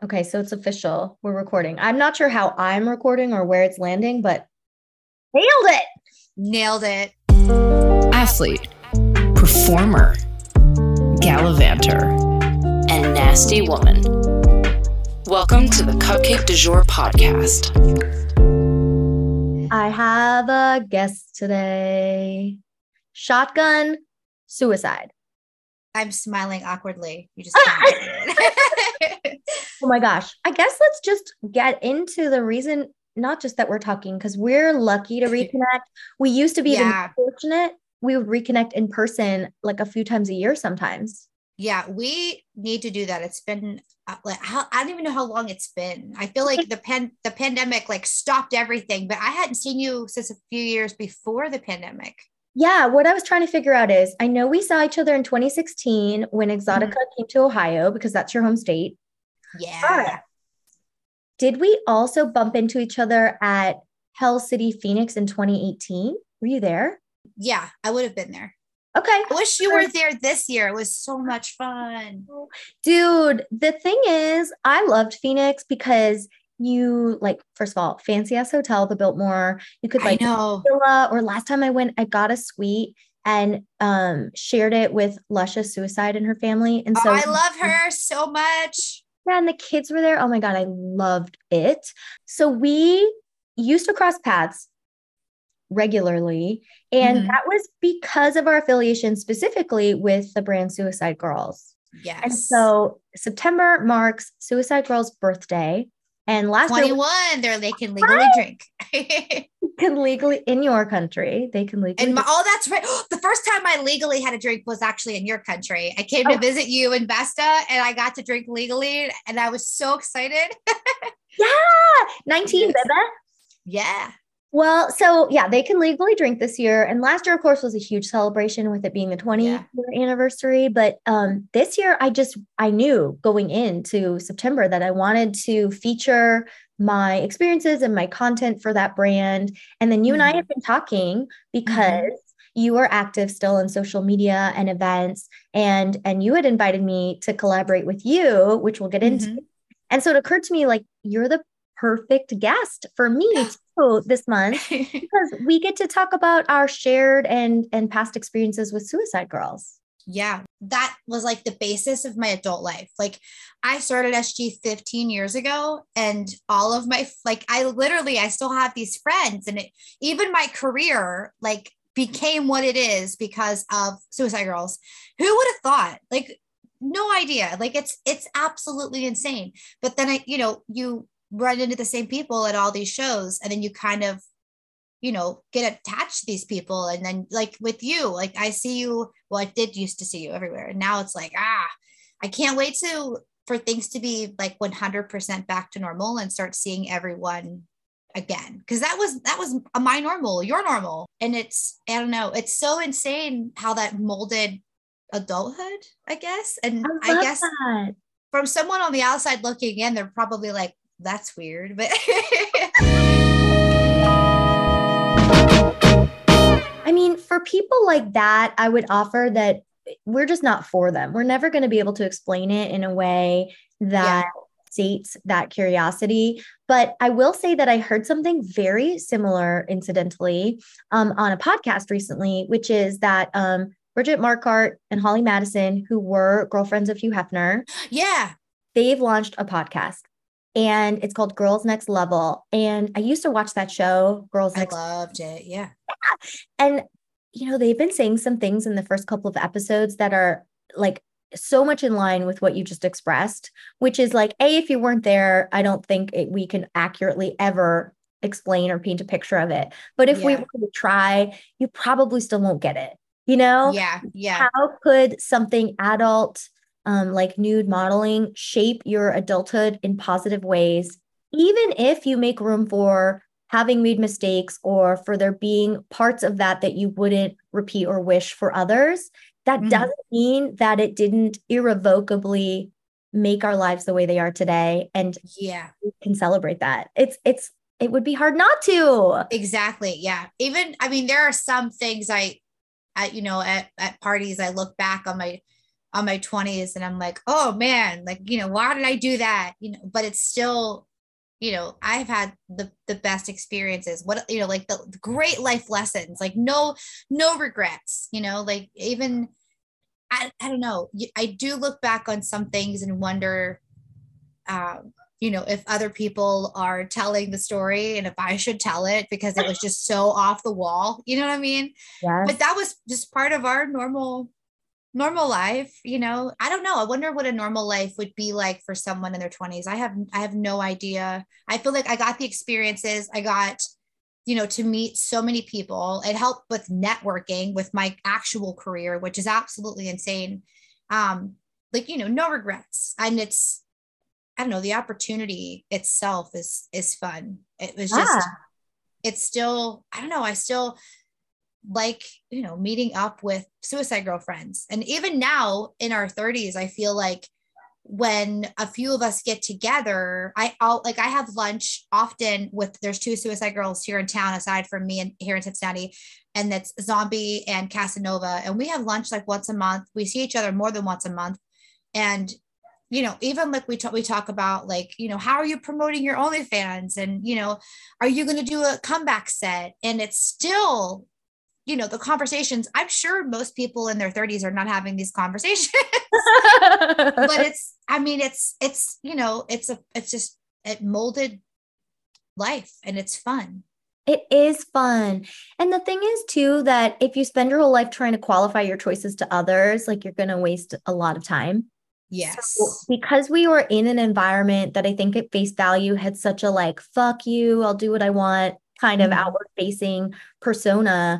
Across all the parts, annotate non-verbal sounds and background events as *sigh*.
Okay, so it's official. We're recording. I'm not sure how I'm recording or where it's landing, but nailed it. Nailed it. Athlete, performer, gallivanter, and nasty woman. Welcome to the Cupcake du Jour podcast. I have a guest today. Shotgun suicide. I'm smiling awkwardly. You just can't. *laughs* *laughs* Oh my gosh. I guess let's just get into the reason, not just that we're talking, because we're lucky to *laughs* reconnect. We used to be Yeah. fortunate. We would reconnect in person like a few times a year sometimes. yeah, we need to do that. It's been uh, like how, I don't even know how long it's been. I feel like the pan the pandemic like stopped everything, but I hadn't seen you since a few years before the pandemic. Yeah, what I was trying to figure out is I know we saw each other in 2016 when Exotica mm-hmm. came to Ohio because that's your home state. Yeah. Did we also bump into each other at Hell City Phoenix in 2018? Were you there? Yeah, I would have been there. Okay. I wish you were there this year. It was so much fun. Dude, the thing is, I loved Phoenix because you like, first of all, fancy ass hotel, the Biltmore. You could like villa, or last time I went, I got a suite and um shared it with Lusha Suicide and her family. And so oh, I love her so much. Yeah, and the kids were there. Oh my God, I loved it. So we used to cross paths regularly. And Mhm. that was because of our affiliation specifically with the brand Suicide Girls. Yes. And so September marks Suicide Girls' birthday. And last year, 21, they're they can legally drink. *laughs* can legally, in your country, they can legally. And my, oh, that's right. *gasps* The first time I legally had a drink was actually in your country. I came Oh. to visit you in Vesta and I got to drink legally and I was so excited. *laughs* yeah, 19, Yes. yeah. Well, so yeah, they can legally drink this year. And last year, of course, was a huge celebration with it being the 20 Yeah. year anniversary. But um, this year, I just I knew going into September that I wanted to feature my experiences and my content for that brand. And then you and I Mhm. have been talking because you are active still in social media and events and and you had invited me to collaborate with you which we'll get into Mhm. and so it occurred to me like you're the perfect guest for me *gasps* this month *laughs* because we get to talk about our shared and and past experiences with suicide girls yeah. That was like the basis of my adult life. Like I started SG 15 years ago and all of my like I literally I still have these friends and it even my career like became what it is because of Suicide Girls. Who would have thought? Like no idea. Like it's it's absolutely insane. But then I you know you run into the same people at all these shows and then you kind of you know get attached to these people and then like with you like i see you well i did used to see you everywhere and now it's like ah i can't wait to for things to be like 100% back to normal and start seeing everyone again because that was that was my normal your normal and it's i don't know it's so insane how that molded adulthood i guess and I, i, guess that. from someone on the outside looking in they're probably like that's weird but *laughs* i mean for people like that i would offer that we're just not for them. We're never going to be able to explain it in a way that sates that curiosity. But i will say that i heard something very similar incidentally um, on a podcast recently which is that um, bridget marquardt and holly madison who were girlfriends of hugh hefner yeah. they've launched a podcast and it's called girls next level. And i used to watch that show girls i next loved it yeah. And you know they've been saying some things in the first couple of episodes that are like so much in line with what you just expressed which is like a if you weren't there i don't think it, we can accurately ever explain or paint a picture of it. But if we were to try you probably still won't get it you know? Yeah yeah. How could something adult um, like nude modeling shape your adulthood in positive ways even if you make room for having made mistakes or for there being parts of that that you wouldn't repeat or wish for others. That Mhm. doesn't mean that it didn't irrevocably make our lives the way they are today and yeah. we can celebrate that. It's it's it would be hard not to. Exactly yeah. Even i mean there are some things i at you know at, at parties i look back on my on my 20s and I'm like, oh man, like, you know, why did I do that? You know, but it's still, you know, I've had the the best experiences. What you know, like the, the great life lessons, like no, no regrets, you know, like even I, I don't know. I do look back on some things and wonder, um, you know, if other people are telling the story and if I should tell it because it was just so off the wall. You know what I mean? Yes. But that was just part of our normal normal life you know? I don't know. I wonder what a normal life would be like for someone in their 20s i have i have no idea. I feel like i got the experiences. I got you know to meet so many people. It helped with networking with my actual career which is absolutely insane. Um like you know no regrets. And it's i don't know the opportunity itself is is fun. It was just Yeah. it's still i don't know. I still like you know meeting up with suicide girlfriends. And even now in our 30s i feel like when a few of us get together i all like i have lunch often with there's two suicide girls here in town aside from me and here in cincinnati and that's zombie and casanova. And we have lunch like once a month. We see each other more than once a month. And you know even like we talk we talk about like you know how are you promoting your OnlyFans? And you know are you going to do a comeback set? And it's still you know the conversations i'm sure most people in their 30s are not having these conversations *laughs* but *laughs* it's i mean it's it's you know it's a it's just it molded life and it's fun It is fun. And the thing is, too, that if you spend your whole life trying to qualify your choices to others, like you're going to waste a lot of time. yes So because we were in an environment that I think at face value had such a like, fuck you, I'll do what I want kind of Mhm. outward facing persona.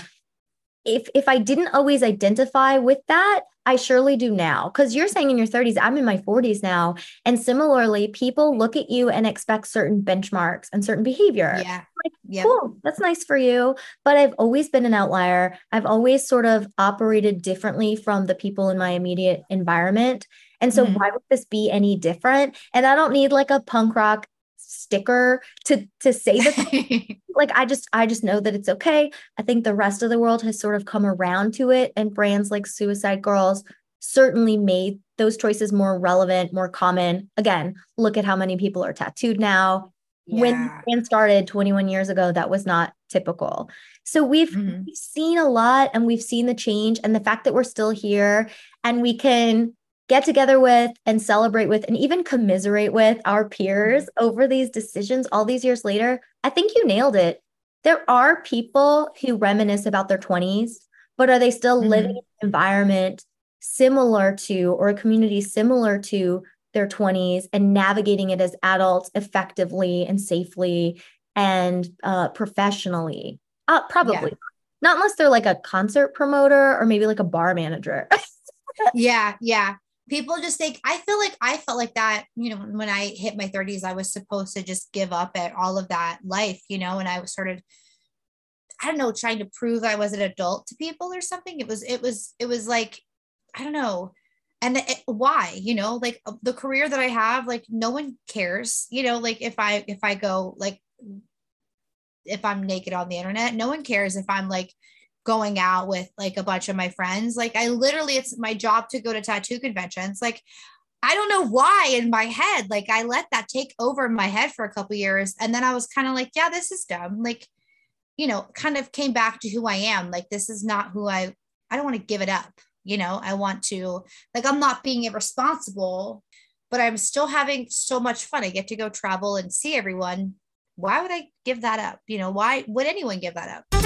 If if I didn't always identify with that, I surely do now. Because you're saying in your 30s, I'm in my 40s now. And similarly, people look at you and expect certain benchmarks and certain behavior. Yeah. Like, yeah cool that's nice for you. But i've always been an outlier. I've always sort of operated differently from the people in my immediate environment. And so Mhm. why would this be any different? And i don't need like a punk rock sticker to to say that *laughs* like i just i just know that it's okay. I think the rest of the world has sort of come around to it and brands like suicide girls certainly made those choices more relevant more common. Again look at how many people are tattooed now. When yeah. brand started 21 years ago that was not typical. So we've, Mhm. we've seen a lot and we've seen the change and the fact that we're still here and we can get together with and celebrate with and even commiserate with our peers Mm-hmm. over these decisions all these years later i think you nailed it. There are people who reminisce about their 20s but are they still Mhm. living in an environment similar to or a community similar to their 20s and navigating it as adults effectively and safely and uh, professionally? Uh, probably not unless they're like a concert promoter or maybe like a bar manager. *laughs* Yeah yeah people just think i feel like i felt like that you know when i hit my 30s i was supposed to just give up at all of that life you know and i was sort of i don't know trying to prove i was an adult to people or something. It was it was it was like i don't know. And it, why you know like uh, the career that i have like no one cares you know like if i if i go like if i'm naked on the internet no one cares if i'm like going out with like a bunch of my friends. Like i literally it's my job to go to tattoo conventions. Like i don't know why in my head like i let that take over my head for a couple years. And then i was kind of like yeah this is dumb. Like you know kind of came back to who i am. Like this is not who i i don't want to give it up you know? I want to like i'm not being irresponsible but i'm still having so much fun. I get to go travel and see everyone. Why would i give that up? You know why would anyone give that up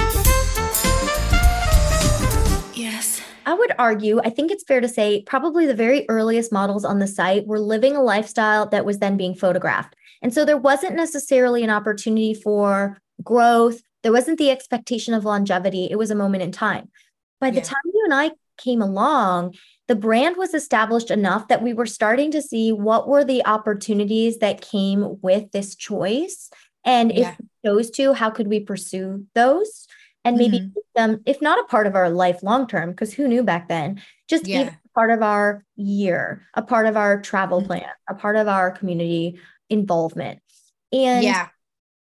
Yes. I would argue, I think it's fair to say, probably the very earliest models on the site were living a lifestyle that was then being photographed. And so there wasn't necessarily an opportunity for growth. There wasn't the expectation of longevity. It was a moment in time. By the Yeah. time you and I came along, the brand was established enough that we were starting to see what were the opportunities that came with this choice. And Yeah. if those two, how could we pursue those? And maybe Mhm. make them, if not a part of our life long term, because who knew back then, just Yeah. even part of our year, a part of our travel Mhm. plan, a part of our community involvement. And yeah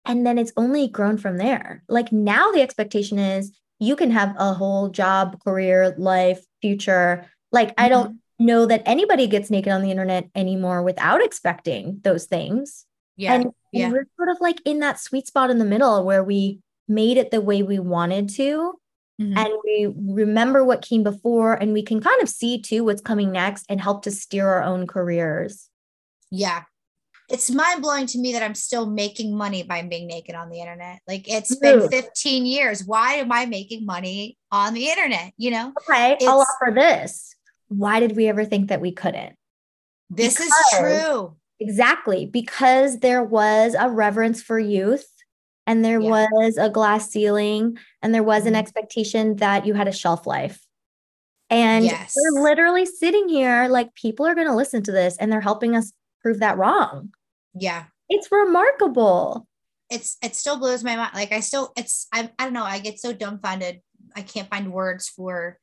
and then it's only grown from there. Like now the expectation is you can have a whole job, career, life, future. Like I don't know that anybody gets naked on the internet anymore without expecting those things. Yeah. And, and yeah. we're sort of like in that sweet spot in the middle where we made it the way we wanted to. Mhm. And we remember what came before, and we can kind of see too what's coming next and help to steer our own careers. Yeah. It's mind blowing to me that I'm still making money by being naked on the internet. Like it's been 15 years. Why am I making money on the internet? You know, Okay, I'll It's- offer this. Why did we ever think that we couldn't? this is true. Exactly, because there was a reverence for youth and there Yeah. was a glass ceiling and there was an Mhm. expectation that you had a shelf life. And Yes. we're literally sitting here like people are going to listen to this and they're helping us prove that wrong. Yeah. It's remarkable. It's it still blows my mind. Like I still it's I I don't know. I get so dumbfounded. I can't find words for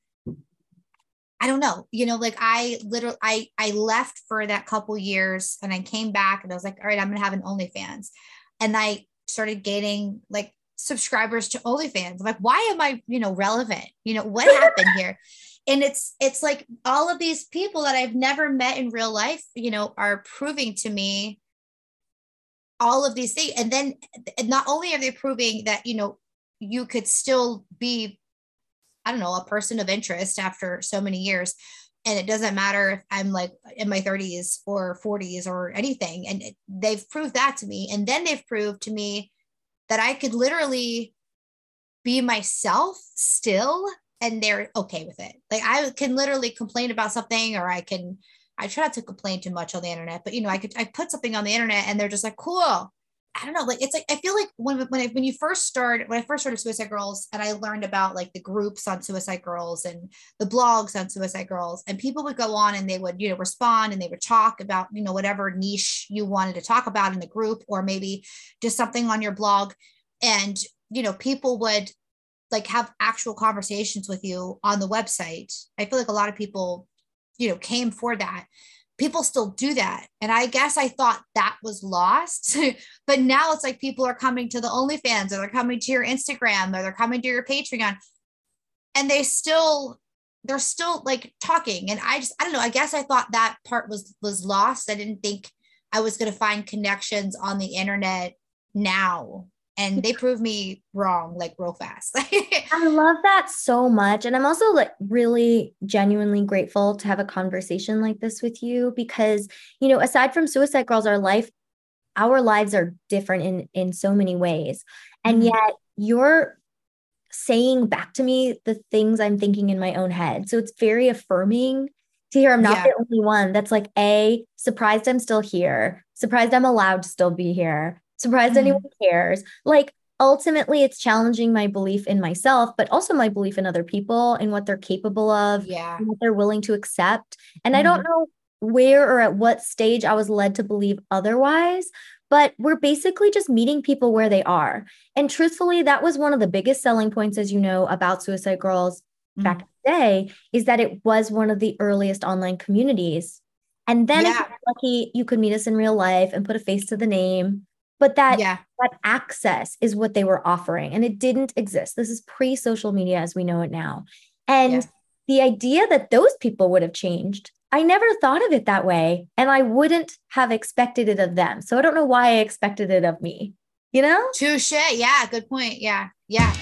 I don't know. You know, like I literally I I left for that couple years and I came back and I was like, all right, I'm gonna have an OnlyFans. And I started gaining like subscribers to OnlyFans. I'm like, why am I, you know, relevant? You know, what *laughs* happened here? And it's it's like all of these people that I've never met in real life, you know, are proving to me all of these things. And then not only are they proving that, you know, you could still be I don't know, a person of interest after so many years. And it doesn't matter if I'm like in my 30s or 40s or anything. And it, they've proved that to me. And then they've proved to me that I could literally be myself still and they're okay with it. Like I can literally complain about something or I can I try not to complain too much on the internet, but you know, I could I put something on the internet and they're just like, cool. I don't know, like it's like I feel like when when I, when you first started when I first started Suicide Girls and I learned about like the groups on Suicide Girls and the blogs on Suicide Girls and people would go on and they would you know respond and they would talk about you know whatever niche you wanted to talk about in the group or maybe just something on your blog and you know people would like have actual conversations with you on the website. I feel like a lot of people you know came for that people still do that. And I guess I thought that was lost. *laughs* but now it's like people are coming to the OnlyFans or they're coming to your Instagram or they're coming to your Patreon and they still they're still like talking and i just i don't know i guess i thought that part was was lost i didn't think i was going to find connections on the internet now and they proved me wrong like real fast *laughs* I love that so much. And I'm also like really genuinely grateful to have a conversation like this with you because, you know, aside from Suicide Girls, our life, our lives are different in in so many ways. And Mhm. yet you're saying back to me the things I'm thinking in my own head. So it's very affirming to hear I'm not Yeah. the only one that's like, A, surprised I'm still here, surprised I'm allowed to still be here, surprised Mhm. anyone cares. Like, ultimately, it's challenging my belief in myself, but also my belief in other people and what they're capable of yeah and what they're willing to accept. And I don't know where or at what stage I was led to believe otherwise, but we're basically just meeting people where they are. And truthfully, that was one of the biggest selling points, as you know, about Suicide Girls back in the day, is that it was one of the earliest online communities. And then if you're lucky, you could meet us in real life and put a face to the name. But that yeah. that access is what they were offering and it didn't exist. This is pre-social media as we know it now. And Yeah. the idea that those people would have changed i never thought of it that way and i wouldn't have expected it of them. So i don't know why i expected it of me you know? Touche. Yeah good point. Yeah. Yeah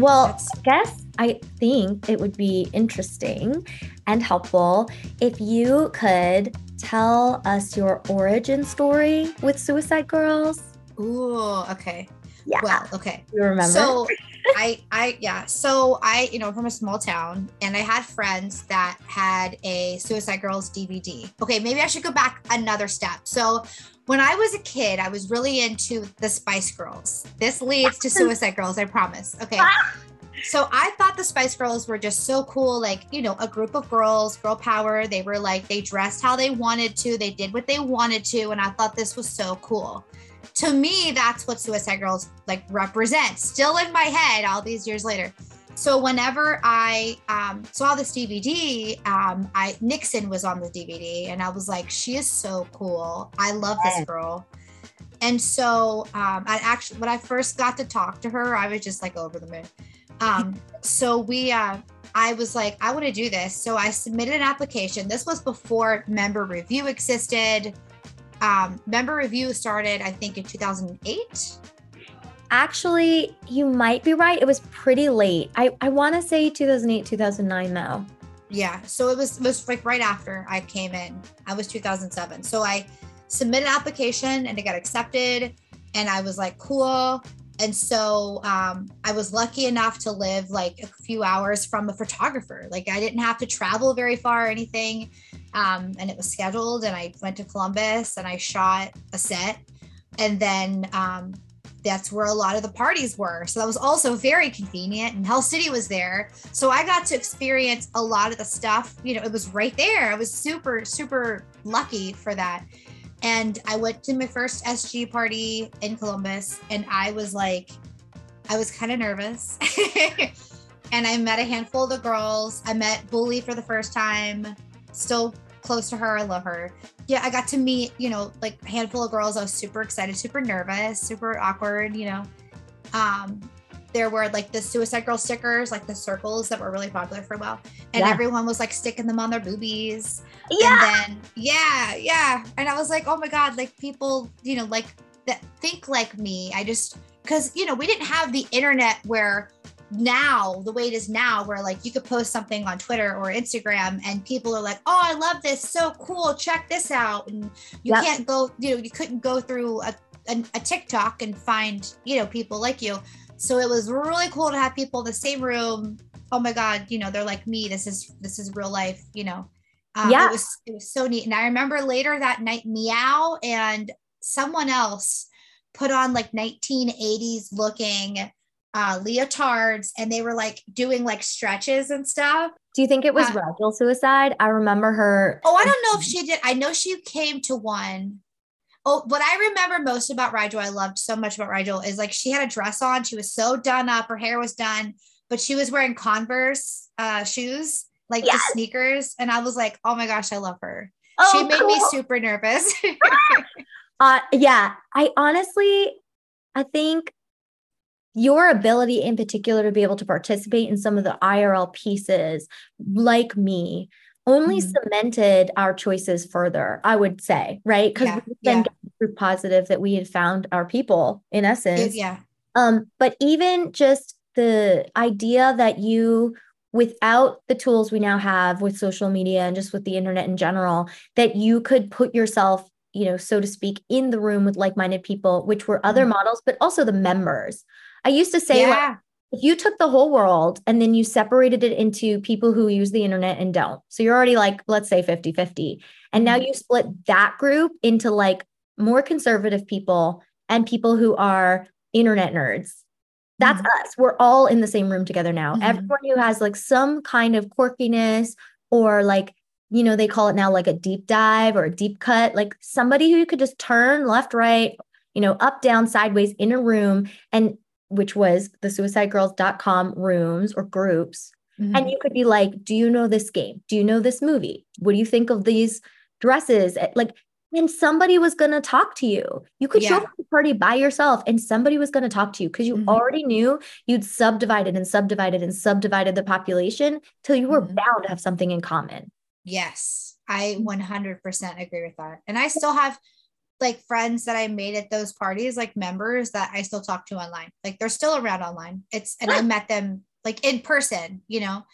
well That's- guess. I think it would be interesting and helpful if you could tell us your origin story with suicide girls. Ooh, okay. Yeah. Well okay. You remember? So I I yeah. So I, you know, from a small town and I had friends that had a Suicide Girls DVD. Okay, maybe I should go back another step. So when I was a kid, I was really into the Spice Girls. This leads to *laughs* Suicide Girls, I promise. Okay. Ah. So I thought the Spice Girls were just so cool, like, you know, a group of girls, girl power. They were like, they dressed how they wanted to, they did what they wanted to. And I thought this was so cool. To me, that's what Suicide Girls like represent, still in my head all these years later. So whenever I um, saw this DVD, um, I Nixon was on the DVD, and I was like, she is so cool. I love this girl. And so um, I actually, when I first got to talk to her, I was just like over the moon. Um, *laughs* so we, uh, I was like, I want to do this. So I submitted an application. This was before member review existed. Um, member review started, I think, in 2008. Actually, you might be right. It was pretty late. I, I want to say 2008, 2009, though. Yeah. So it was, it was like right after I came in. I was 2007. So I submitted an application and it got accepted. And I was like, cool. And so um, I was lucky enough to live like a few hours from a photographer. Like I didn't have to travel very far or anything. Um, and it was scheduled. And I went to Columbus and I shot a set. And then um, that's where a lot of the parties were. So that was also very convenient. And Hell City was there. So I got to experience a lot of the stuff. You know, it was right there. I was super, super lucky for that. And I went to my first SG party in Columbus and I was like, I was kind of nervous. *laughs* and I met a handful of the girls. I met Bully for the first time, still close to her. I love her. Yeah, I got to meet, you know, like a handful of girls. I was super excited, super nervous, super awkward, you know. Um, there were like the suicide girl stickers, like the circles that were really popular for a while. And yeah. everyone was like sticking them on their boobies. Yeah. And then, yeah, yeah. And I was like, oh my God, like people, you know, like that think like me. I just, cause, you know, we didn't have the internet where now the way it is now where like you could post something on twitter or instagram and people are like oh i love this so cool check this out and you yep. can't go you know you couldn't go through a, a, a tiktok and find you know people like you so it was really cool to have people in the same room. Oh my God, you know, they're like me. This is this is real life, you know. Um, yeah. It was it was so neat. And I remember later that night, Meow and someone else put on like 1980s looking uh leotards and they were like doing like stretches and stuff. Do you think it was uh, Rigel suicide? I remember her. Oh, I don't know if she did. I know she came to one. Oh, what I remember most about Rigel, I loved so much about Rigel is like she had a dress on. She was so done up. Her hair was done, but she was wearing Converse uh, shoes, like yes. the sneakers. And I was like, oh my gosh, I love her. Oh, she made cool. me super nervous. *laughs* *laughs* uh, yeah. I honestly, I think your ability in particular to be able to participate in some of the IRL pieces, like me, only mm-hmm. cemented our choices further, I would say, right? Because yeah, we've been yeah. proof positive that we had found our people in essence. Yeah. Um, but even just the idea that you without the tools we now have with social media and just with the internet in general, that you could put yourself, you know, so to speak, in the room with like-minded people, which were other mm-hmm. models, but also the members. I used to say, yeah. like, if you took the whole world and then you separated it into people who use the internet and don't, so you're already like, let's say 50 50. And now mm-hmm. you split that group into like more conservative people and people who are internet nerds. That's mm-hmm. us. We're all in the same room together now. Mm-hmm. Everyone who has like some kind of quirkiness or like, you know, they call it now like a deep dive or a deep cut, like somebody who you could just turn left, right, you know, up, down, sideways in a room and which was the suicidegirls.com rooms or groups. Mm-hmm. And you could be like, Do you know this game? Do you know this movie? What do you think of these dresses? Eh, like, and somebody was going to talk to you. You could yeah. show up at the party by yourself and somebody was going to talk to you because you mm-hmm. already knew you'd subdivided and subdivided and subdivided the population till you were mm-hmm. bound to have something in common. Yes, I 100% mm-hmm. agree with that. And I still have like friends that I made at those parties, like members that I still talk to online. Like they're still around online. It's and I met them like in person, you know.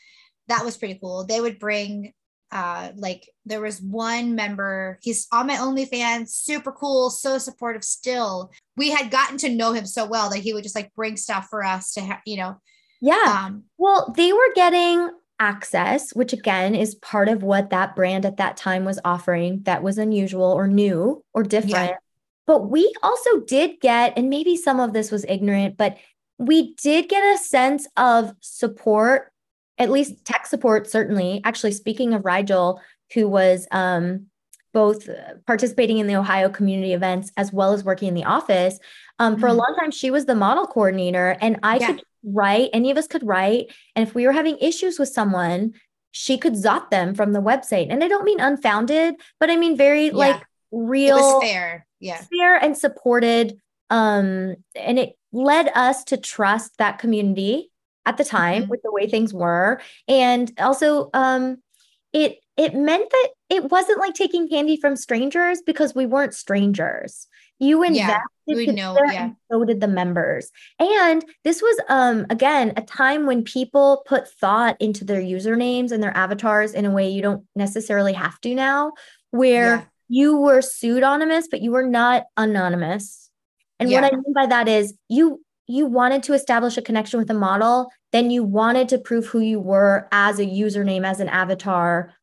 That was pretty cool. They would bring uh like there was one member he's on my OnlyFans super cool so supportive still we had gotten to know him so well that he would just like bring stuff for us to have you know yeah um, well they were getting access, which again is part of what that brand at that time was offering that was unusual or new or different. Yeah. But we also did get, and maybe some of this was ignorant, but we did get a sense of support, at least tech support, certainly. Actually, speaking of Rigel, who was um, both participating in the Ohio community events as well as working in the office. Um, mm-hmm. For a mm-hmm. long time, she was the model coordinator, and I yeah. could write, any of us could write. And if we were having issues with someone, she could zot them from the website. And I don't mean unfounded, but I mean very yeah. like real fair. Yeah. fair and supported um and it led us to trust that community at the time Mhm. with the way things were and also um it it meant that it wasn't like taking candy from strangers because we weren't strangers you invested we know, yeah. so did the members. And this was um again a time when people put thought into their usernames and their avatars in a way you don't necessarily have to now where Yeah. you were pseudonymous but you were not anonymous. And what i mean by that is you you wanted to establish a connection with a model then you wanted to prove who you were as a username as an avatar.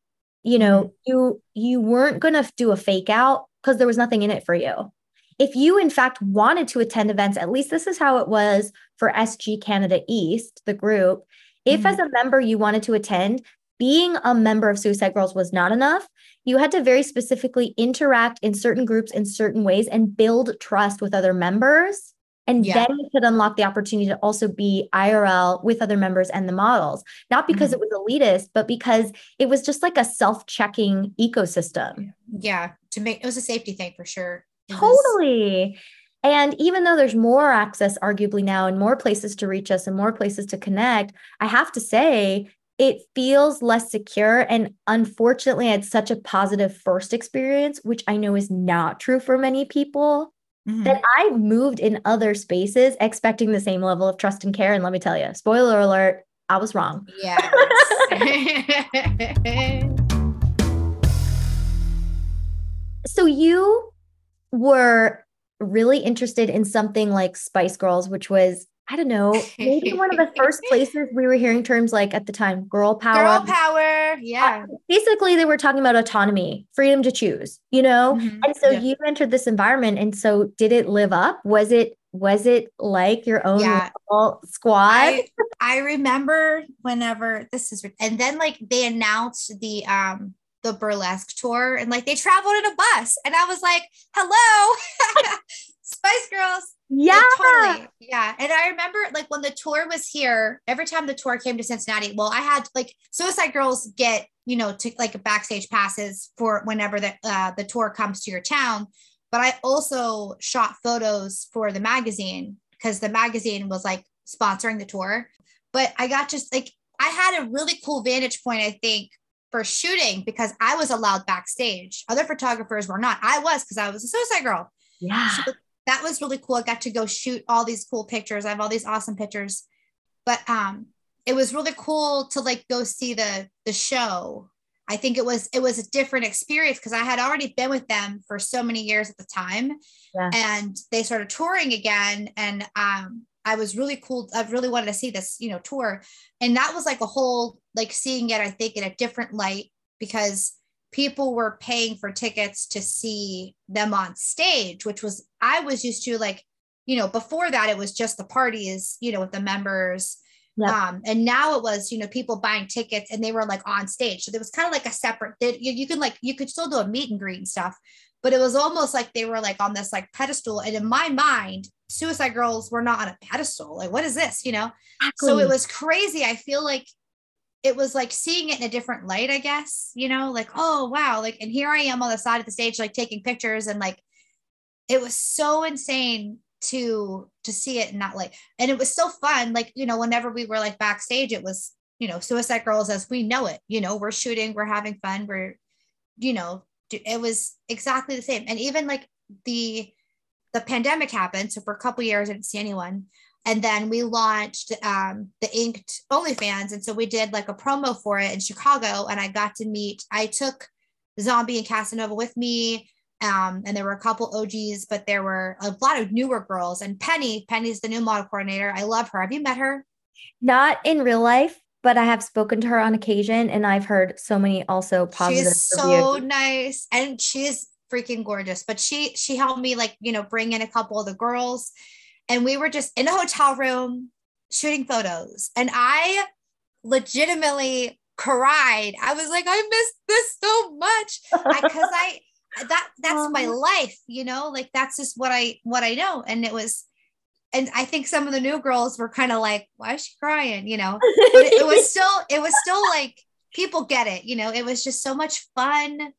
You know you you weren't going to do a fake out because there was nothing in it for you if you in fact wanted to attend events at least this is how it was for sg canada east the group if Mhm. as a member you wanted to attend being a member of suicide girls was not enough you had to very specifically interact in certain groups in certain ways and build trust with other members and Yeah. then you could unlock the opportunity to also be IRL with other members and the models, not because Mhm. it was elitist, but because it was just like a self checking ecosystem. Yeah. To make it was a safety thing for sure. Totally. And even though there's more access, arguably now, and more places to reach us and more places to connect, I have to say, it feels less secure. And unfortunately, I had such a positive first experience, which I know is not true for many people. Mhm. that I moved in other spaces expecting the same level of trust and care. And let me tell you, spoiler alert, I was wrong. Yes. *laughs* So you were really interested in something like Spice Girls, which was, I don't know, maybe one of the first *laughs* places we were hearing terms like at the time, girl power. Girl power. Yeah. Basically, they were talking about autonomy, freedom to choose, you know? Mhm. And so Yeah. you entered this environment. And so did it live up? Was it was it like your own Yeah. squad? I, I remember whenever this is and then like they announced the um the burlesque tour and like they traveled in a bus and I was like, hello, *laughs* Spice Girls. yeah. Like, totally. Yeah. And I remember like when the tour was here, every time the tour came to Cincinnati, well, I had like Suicide Girls get, you know, to like backstage passes for whenever the uh, the tour comes to your town. But I also shot photos for the magazine because the magazine was like sponsoring the tour. But I got just like I had a really cool vantage point, I think, for shooting because I was allowed backstage. Other photographers were not. I was because I was a suicide girl. Yeah. So that was really cool. I got to go shoot all these cool pictures. I have all these awesome pictures. But um it was really cool to like go see the the show. I think it was it was a different experience because I had already been with them for so many years at the time. Yeah. And they started touring again and um I was really cool. I really wanted to see this, you know, tour. And that was like a whole like seeing it I think in a different light because people were paying for tickets to see them on stage, which was I was used to like, you know, before that it was just the parties, you know, with the members. Yep. Um, and now it was, you know, people buying tickets and they were like on stage. So there was kind of like a separate, they, you, you can like, you could still do a meet and greet and stuff, but it was almost like they were like on this like pedestal. And in my mind, Suicide Girls were not on a pedestal. Like, what is this? You know? So it was crazy. I feel like it was like seeing it in a different light, I guess, you know, like, oh, wow. Like, and here I am on the side of the stage, like taking pictures and like, it was so insane to to see it in that light and it was so fun like you know whenever we were like backstage it was you know suicide girls as we know it you know we're shooting we're having fun we're you know it was exactly the same and even like the the pandemic happened so for a couple years i didn't see anyone and then we launched um, the inked OnlyFans, and so we did like a promo for it in Chicago, and I got to meet. I took Zombie and Casanova with me, um, and there were a couple OGs, but there were a lot of newer girls. And Penny, Penny's the new model coordinator. I love her. Have you met her? Not in real life, but I have spoken to her on occasion and I've heard so many also positive She's so reviews. nice, and she's freaking gorgeous. But she she helped me like you know bring in a couple of the girls, and we were just in a hotel room shooting photos, and I legitimately cried. I was like, I missed this so much. Because I that that's my *laughs* Um, life you know? Like that's just what i what i know. And it was and i think some of the new girls were kind of like why is she crying? You know? But it, it was *laughs* still it was still like people get it you know? It was just so much fun.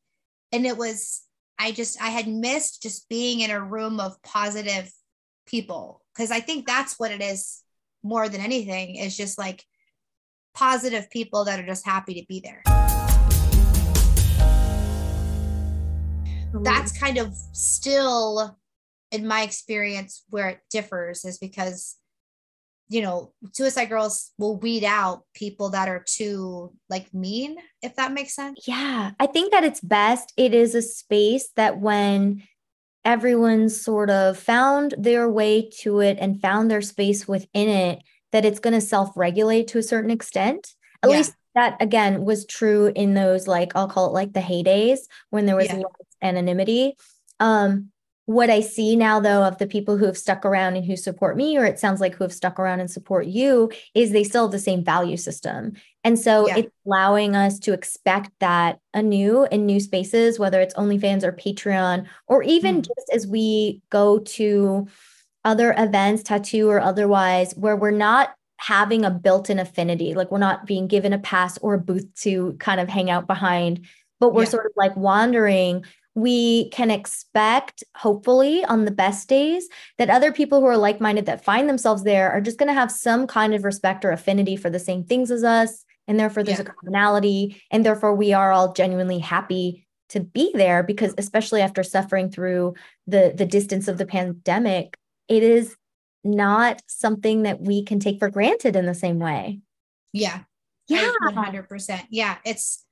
And it was I just I had missed just being in a room of positive people because I think that's what it is more than anything is just like positive people that are just happy to be there. Mm-hmm. That's kind of still in my experience where it differs is because you know suicide girls will weed out people that are too like mean if that makes sense yeah i think that it's best it is a space that when everyone sort of found their way to it and found their space within it that it's going to self-regulate to a certain extent at yeah. least that again was true in those like i'll call it like the heydays when there was yeah. anonymity um what I see now, though, of the people who have stuck around and who support me, or it sounds like who have stuck around and support you, is they still have the same value system. And so yeah. it's allowing us to expect that anew in new spaces, whether it's OnlyFans or Patreon, or even mm. just as we go to other events, tattoo or otherwise, where we're not having a built in affinity, like we're not being given a pass or a booth to kind of hang out behind, but we're yeah. sort of like wandering we can expect, hopefully, on the best days, that other people who are like minded that find themselves there are just going to have some kind of respect or affinity for the same things as us. And therefore, there's yeah. a commonality. And therefore, we are all genuinely happy to be there because, especially after suffering through the, the distance of the pandemic, it is not something that we can take for granted in the same way. Yeah. Yeah. 100%. Yeah. It's,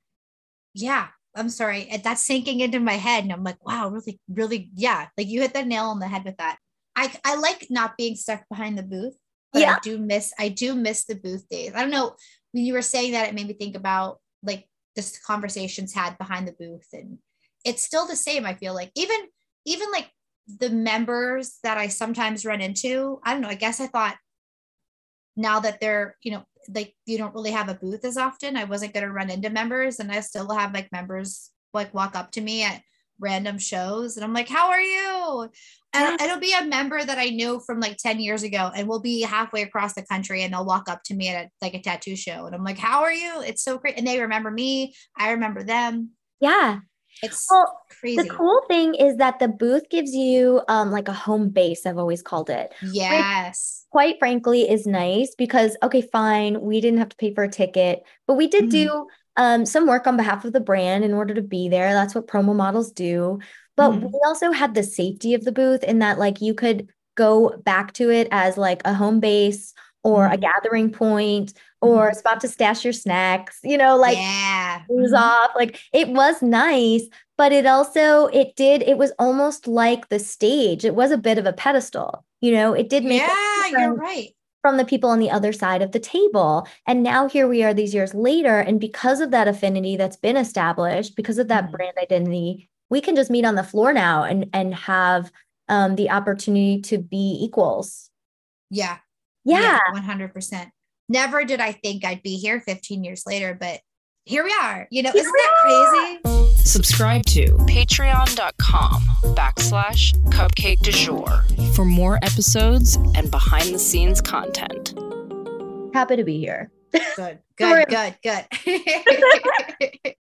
yeah. I'm sorry, that's sinking into my head. And I'm like, wow, really, really, yeah. Like you hit the nail on the head with that. I, I like not being stuck behind the booth, but yeah. I do miss, I do miss the booth days. I don't know. When you were saying that, it made me think about like just conversations had behind the booth. And it's still the same. I feel like even, even like the members that I sometimes run into, I don't know, I guess I thought now that they're, you know, like you don't really have a booth as often. I wasn't going to run into members, and I still have like members like walk up to me at random shows, and I'm like, "How are you?" And it'll be a member that I knew from like 10 years ago, and we'll be halfway across the country, and they'll walk up to me at a, like a tattoo show, and I'm like, "How are you?" It's so great, and they remember me. I remember them. Yeah, it's well, crazy. The cool thing is that the booth gives you um like a home base, I've always called it. Yes. quite frankly is nice because okay, fine, we didn't have to pay for a ticket, but we did mm do um some work on behalf of the brand in order to be there. That's what promo models do. But mm we also had the safety of the booth in that like you could go back to it as like a home base or a mm-hmm. gathering point or a mm-hmm. spot to stash your snacks, you know, like yeah. mm-hmm. off. Like it was nice, but it also it did it was almost like the stage. It was a bit of a pedestal. You know, it did make Yeah, you're right. From the people on the other side of the table. And now here we are these years later and because of that affinity that's been established, because of that mm-hmm. brand identity, we can just meet on the floor now and and have um the opportunity to be equals. Yeah. Yeah. yeah 100% never did I think I'd be here 15 years later, but here we are. You know, here isn't that crazy? Subscribe to patreon.com backslash cupcake du jour for more episodes and behind the scenes content. Happy to be here. Good, *laughs* good, good, good. *laughs*